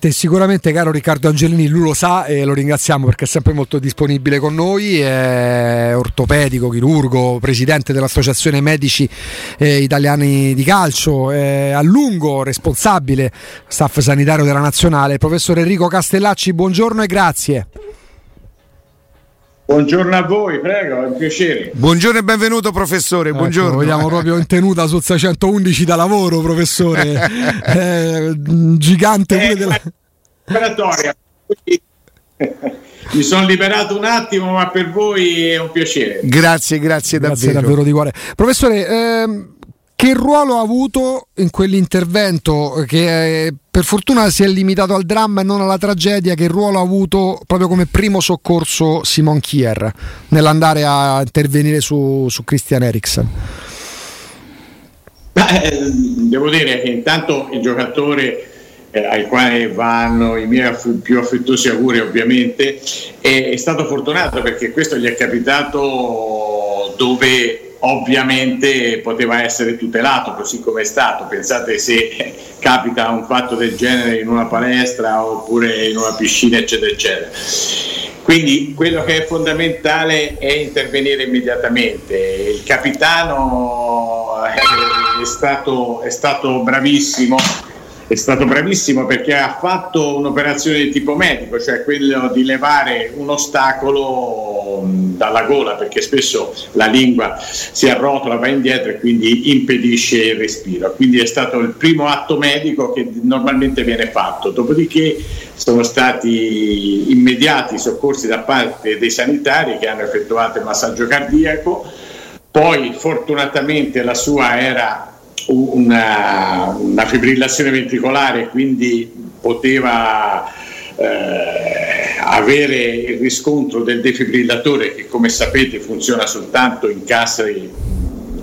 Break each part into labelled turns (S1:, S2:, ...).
S1: Sicuramente caro Riccardo Angelini, lui lo sa e lo ringraziamo perché è sempre molto disponibile con noi, è ortopedico, chirurgo, presidente dell'Associazione Medici eh, Italiani di Calcio, è a lungo responsabile staff sanitario della Nazionale. Professor Enrico Castellacci, buongiorno e grazie.
S2: Buongiorno a voi, prego, è un piacere.
S3: Buongiorno e benvenuto professore, ecco, buongiorno.
S1: Vogliamo proprio in tenuta su 611 da lavoro, professore. eh, gigante pure
S2: eh,
S1: della...
S2: Preparatoria. Mi sono liberato un attimo, ma per voi è un piacere.
S3: Grazie, grazie,
S1: grazie davvero. davvero di cuore. Professore, ehm, che ruolo ha avuto in quell'intervento che eh, per fortuna si è limitato al dramma e non alla tragedia? Che ruolo ha avuto proprio come primo soccorso Simon Kier nell'andare a intervenire su, su Christian Eriksen?
S2: Beh, devo dire che intanto il giocatore eh, al quale vanno i miei aff- più affettuosi auguri ovviamente è, è stato fortunato perché questo gli è capitato dove ovviamente poteva essere tutelato così come è stato. Pensate se capita un fatto del genere in una palestra oppure in una piscina, eccetera, eccetera. Quindi quello che è fondamentale è intervenire immediatamente. Il capitano è stato, è stato bravissimo è stato bravissimo perché ha fatto un'operazione di tipo medico, cioè quello di levare un ostacolo dalla gola, perché spesso la lingua si arrotola, va indietro e quindi impedisce il respiro. Quindi è stato il primo atto medico che normalmente viene fatto. Dopodiché sono stati immediati soccorsi da parte dei sanitari che hanno effettuato il massaggio cardiaco. Poi fortunatamente la sua era una, una fibrillazione ventricolare, quindi poteva eh, avere il riscontro del defibrillatore che come sapete funziona soltanto in casi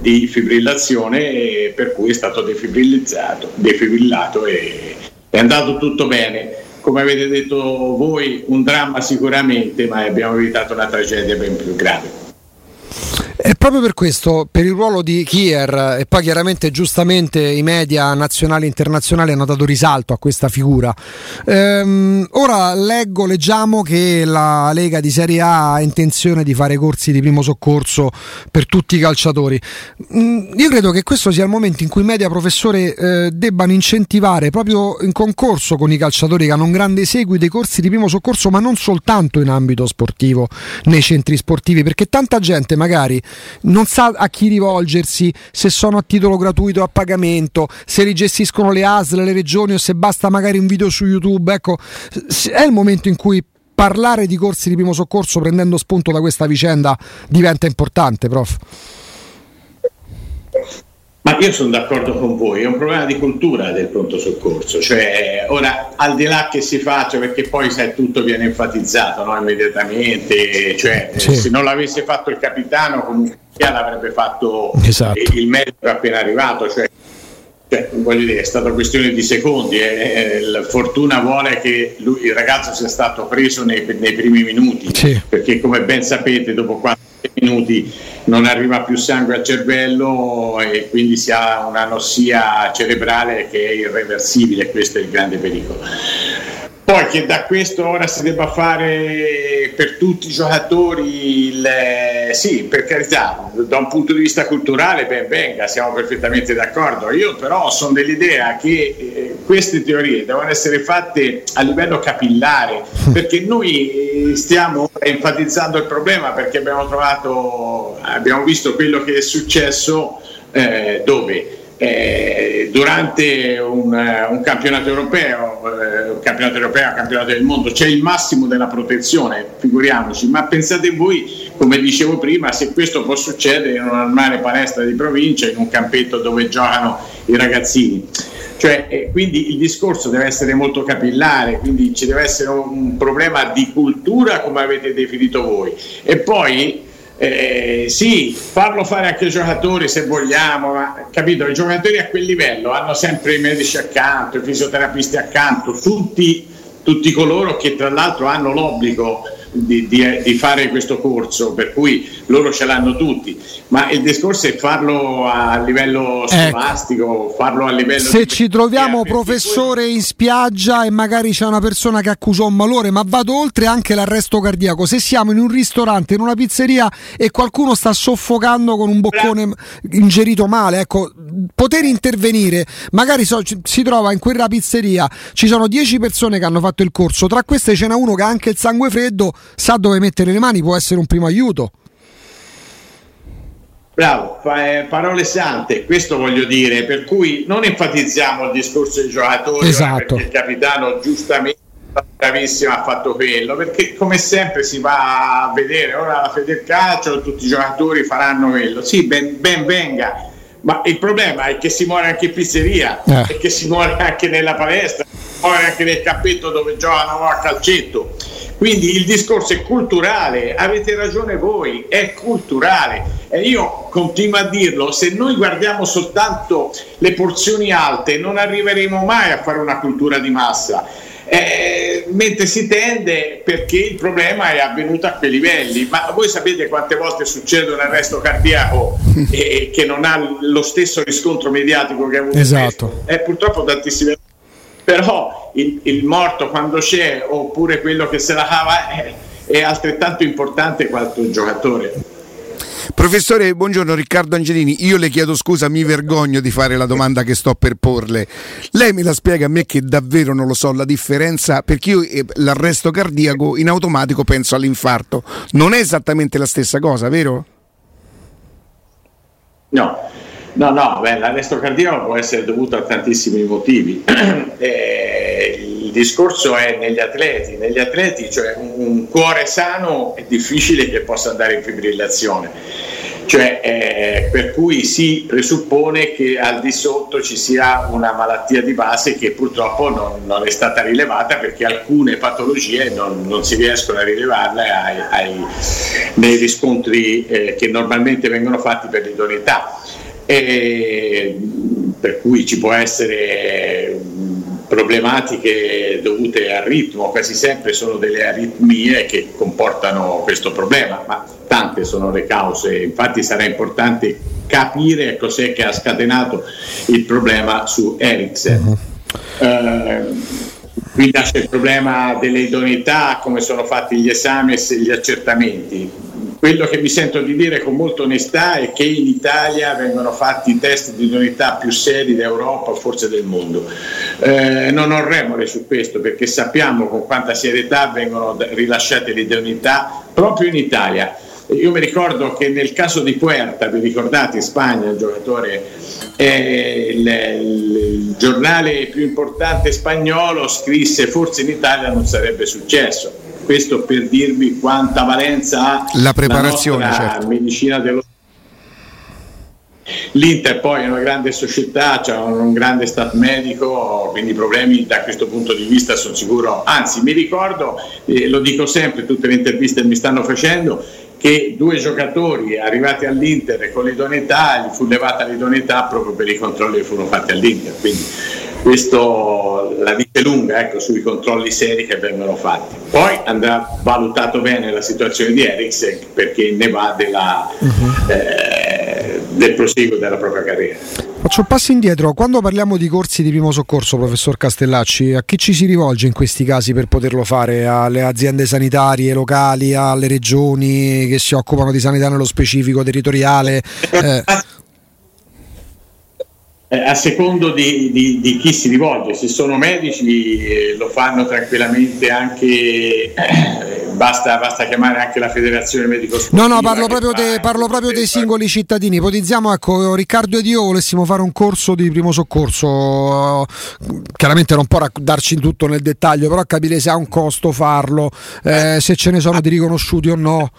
S2: di fibrillazione per cui è stato defibrilizzato, defibrillato e è andato tutto bene. Come avete detto voi, un dramma sicuramente, ma abbiamo evitato una tragedia ben più grave.
S1: Proprio per questo, per il ruolo di Kier, e poi chiaramente giustamente i media nazionali e internazionali hanno dato risalto a questa figura. Ehm, ora leggo, leggiamo che la Lega di Serie A ha intenzione di fare corsi di primo soccorso per tutti i calciatori. Mm, io credo che questo sia il momento in cui i media, professore, eh, debbano incentivare proprio in concorso con i calciatori che hanno un grande seguito dei corsi di primo soccorso, ma non soltanto in ambito sportivo, nei centri sportivi, perché tanta gente magari non sa a chi rivolgersi, se sono a titolo gratuito o a pagamento, se li gestiscono le ASL, le regioni o se basta magari un video su YouTube. Ecco, è il momento in cui parlare di corsi di primo soccorso prendendo spunto da questa vicenda diventa importante, prof.
S2: Ma io sono d'accordo con voi, è un problema di cultura del pronto soccorso, cioè ora al di là che si faccia, perché poi sai, tutto viene enfatizzato no? immediatamente, cioè sì. se non l'avesse fatto il capitano comunque l'avrebbe fatto esatto. il medico appena arrivato, cioè, cioè, voglio dire, è stata questione di secondi, eh, la fortuna vuole che lui, il ragazzo sia stato preso nei, nei primi minuti, sì. perché come ben sapete dopo quattro minuti non arriva più sangue al cervello e quindi si ha un'anossia cerebrale che è irreversibile, questo è il grande pericolo. Poi che da questo ora si debba fare per tutti i giocatori, il, sì, per carità, da un punto di vista culturale ben venga, siamo perfettamente d'accordo. Io però sono dell'idea che eh, queste teorie devono essere fatte a livello capillare, perché noi eh, stiamo enfatizzando il problema perché abbiamo trovato, abbiamo visto quello che è successo eh, dove eh, durante un, eh, un, campionato europeo, eh, un campionato europeo, un campionato del mondo, c'è il massimo della protezione, figuriamoci, ma pensate voi, come dicevo prima, se questo può succedere in una normale palestra di provincia, in un campetto dove giocano i ragazzini. Cioè, eh, quindi il discorso deve essere molto capillare, quindi ci deve essere un, problema di cultura come avete definito voi. E poi eh, sì, farlo fare anche ai giocatori se vogliamo, ma capito? I giocatori a quel livello hanno sempre i medici accanto, i fisioterapisti accanto, tutti, tutti coloro che tra l'altro hanno l'obbligo di, di, di, fare questo corso, per cui loro ce l'hanno tutti, ma il discorso è farlo a livello ecco. scolastico, ecco. farlo a livello...
S1: Se ci troviamo professore poi... in spiaggia e magari c'è una persona che accusa un malore, ma vado oltre anche l'arresto cardiaco, se siamo in un ristorante, in una pizzeria e qualcuno sta soffocando con un boccone ingerito male, ecco, poter intervenire, magari so, si trova in quella pizzeria, ci sono 10 persone che hanno fatto il corso, tra queste ce n'è uno che ha anche il sangue freddo, sa dove mettere le mani, può essere un primo aiuto.
S2: Bravo, eh, parole sante, questo voglio dire, per cui non enfatizziamo il discorso dei giocatori esatto. perché il capitano giustamente bravissimo ha fatto quello, perché come sempre si va a vedere ora la Federcalcio, tutti i giocatori faranno quello, sì, ben, ben venga, ma il problema è che si muore anche in pizzeria, eh. e che si muore anche nella palestra, si muore anche nel cappetto dove giocano a calcetto quindi il discorso è culturale, avete ragione voi, è culturale. E io continuo a dirlo, se noi guardiamo soltanto le porzioni alte non arriveremo mai a fare una cultura di massa. Eh, mentre si tende perché il problema è avvenuto a quei livelli. Ma voi sapete quante volte succede un arresto cardiaco e, che non ha lo stesso riscontro mediatico che ha avuto?
S1: Esatto.
S2: Eh, purtroppo tantissime volte però il, il, morto quando c'è oppure quello che se la cava è, è altrettanto importante quanto il giocatore.
S3: Professore, buongiorno Riccardo Angelini, io le chiedo scusa, mi vergogno di fare la domanda che sto per porle. Lei me la spiega a me che davvero non lo so la differenza, perché io eh, l'arresto cardiaco in automatico penso all'infarto. Non è esattamente la stessa cosa, vero?
S2: No, No, no, beh, l'arresto cardiaco può essere dovuto a tantissimi motivi. eh, il discorso è negli atleti, negli atleti, cioè un, un, cuore sano è difficile che possa andare in fibrillazione, cioè, eh, per cui si presuppone che al di sotto ci sia una malattia di base che purtroppo non, non è stata rilevata perché alcune patologie non, non si riescono a rilevarle ai, ai, nei riscontri eh, che normalmente vengono fatti per l'idoneità e per cui ci può essere problematiche dovute al ritmo, quasi sempre sono delle aritmie che comportano questo problema, ma tante sono le cause, infatti sarà importante capire cos'è che ha scatenato il problema su Ericsson. Uh-huh. Uh, qui nasce il problema delle idoneità, come sono fatti gli esami e gli accertamenti quello che mi sento di dire con molta onestà è che in Italia vengono fatti i test di idoneità più seri d'Europa, forse del mondo. Eh, non ho remore su questo perché sappiamo con quanta serietà vengono rilasciate le idoneità proprio in Italia. Io mi ricordo che nel caso di Puerta, vi ricordate in Spagna il giocatore, eh, il, il, giornale più importante spagnolo scrisse forse in Italia non sarebbe successo questo per dirvi quanta valenza ha
S3: la preparazione
S2: la
S3: certo.
S2: medicina dello L'Inter poi è una grande società, c'è un grande staff medico, quindi i problemi da questo punto di vista sono sicuro. Anzi, mi ricordo, eh, lo dico sempre, tutte le interviste che mi stanno facendo, che due giocatori arrivati all'Inter con l'idoneità, gli fu levata l'idoneità proprio per i controlli che furono fatti all'Inter. Quindi questo la dice lunga ecco, sui controlli seri che vengono fatti. Poi andrà valutato bene la situazione di Eriksen perché ne va della, uh-huh. eh, del proseguo della propria carriera.
S1: Faccio un passo indietro, quando parliamo di corsi di primo soccorso, professor Castellacci, a chi ci si rivolge in questi casi per poterlo fare? Alle aziende sanitarie locali, alle regioni che si occupano di sanità nello specifico territoriale? Eh.
S2: Eh, a secondo di, di, di, chi si rivolge, se sono medici eh, lo fanno tranquillamente anche, eh, basta, basta, chiamare anche la federazione medico
S1: No, no, parlo proprio, de, parlo proprio dei singoli cittadini. Ipotizziamo, ecco, Riccardo ed io volessimo fare un corso di primo soccorso, chiaramente non può darci tutto nel dettaglio, però capire se ha un costo farlo, eh, se ce ne sono di riconosciuti o no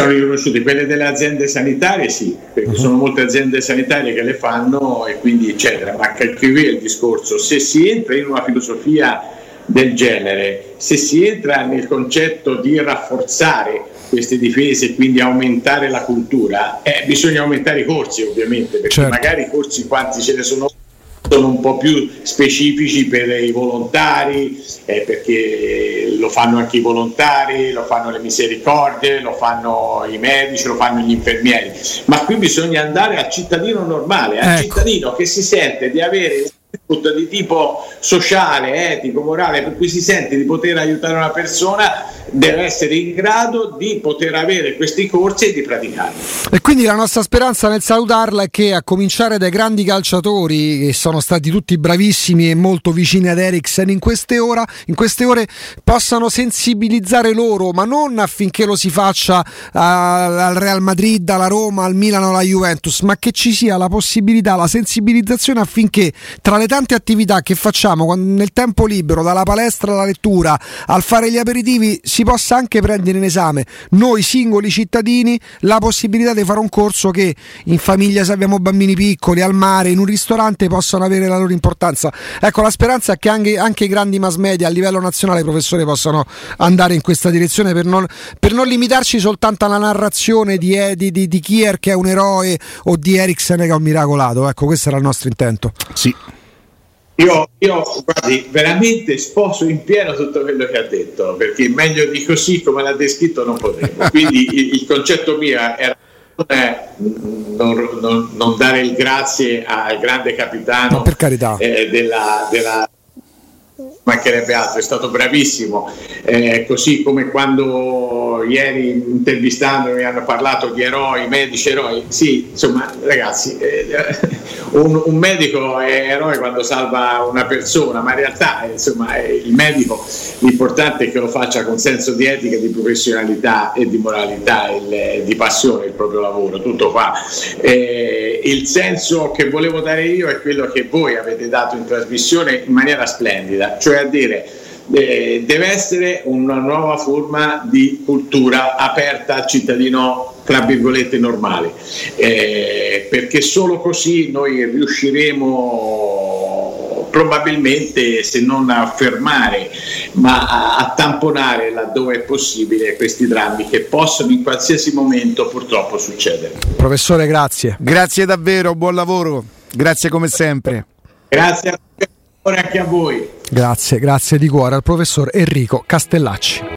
S2: sono riconosciute quelle delle aziende sanitarie sì, perché uh-huh. sono molte aziende sanitarie che le fanno e quindi eccetera, ma qui è il discorso, se si entra in una filosofia del genere, se si entra nel concetto di rafforzare queste difese e quindi aumentare la cultura, eh, bisogna aumentare i corsi ovviamente, perché certo. magari i corsi quanti ce ne sono sono un po' più specifici per i volontari, eh, perché lo fanno anche i volontari, lo fanno le misericordie, lo fanno i medici, lo fanno gli infermieri, ma qui bisogna andare al cittadino normale, al ecco. cittadino che si sente di avere di tipo sociale, etico, morale, per cui si sente di poter aiutare una persona, deve essere in grado di poter avere questi corsi e di praticarli.
S1: E quindi la nostra speranza nel salutarla è che a cominciare dai grandi calciatori, che sono stati tutti bravissimi e molto vicini ad Eriksen in queste, ora, in queste ore, possano sensibilizzare loro, ma non affinché lo si faccia al Real Madrid, alla Roma, al Milano, alla Juventus, ma che ci sia la possibilità, la sensibilizzazione affinché tra le tante attività che facciamo nel tempo libero, dalla palestra alla lettura, al fare gli aperitivi, si possa anche prendere in esame noi singoli cittadini la possibilità di fare un corso che in famiglia, se abbiamo bambini piccoli, al mare, in un ristorante, possano avere la loro importanza. Ecco, la speranza è che anche, anche i grandi mass media a livello nazionale, professore, possano andare in questa direzione per non, per non limitarci soltanto alla narrazione di, di, di, di Kier che è un eroe o di Eriksen che è un miracolato. Ecco, questo era il nostro intento.
S3: Sì.
S2: Io, io guardi, veramente sposo in pieno tutto quello che ha detto, perché meglio di così come l'ha descritto non potevo. Quindi il, il concetto mio era non, non, non, dare il grazie al grande capitano eh, della, della mancherebbe altro, è stato bravissimo, eh, così come quando ieri intervistando mi hanno parlato di eroi, medici eroi, sì, insomma ragazzi, eh, un, un, medico è eroe quando salva una persona, ma in realtà insomma, il medico l'importante è che lo faccia con senso di etica, di professionalità e di moralità, il, di passione il proprio lavoro, tutto qua. Eh, il senso che volevo dare io è quello che voi avete dato in trasmissione in maniera splendida, cioè a dire eh, deve essere una nuova forma di cultura aperta al cittadino tra virgolette normale. Eh, perché solo così noi riusciremo probabilmente se non a fermare ma a, a tamponare laddove è possibile questi drammi che possono in qualsiasi momento purtroppo succedere.
S1: Professore grazie.
S3: Grazie davvero buon lavoro. Grazie come sempre.
S2: Grazie a anche a voi
S1: Grazie, grazie di cuore al professor Enrico Castellacci.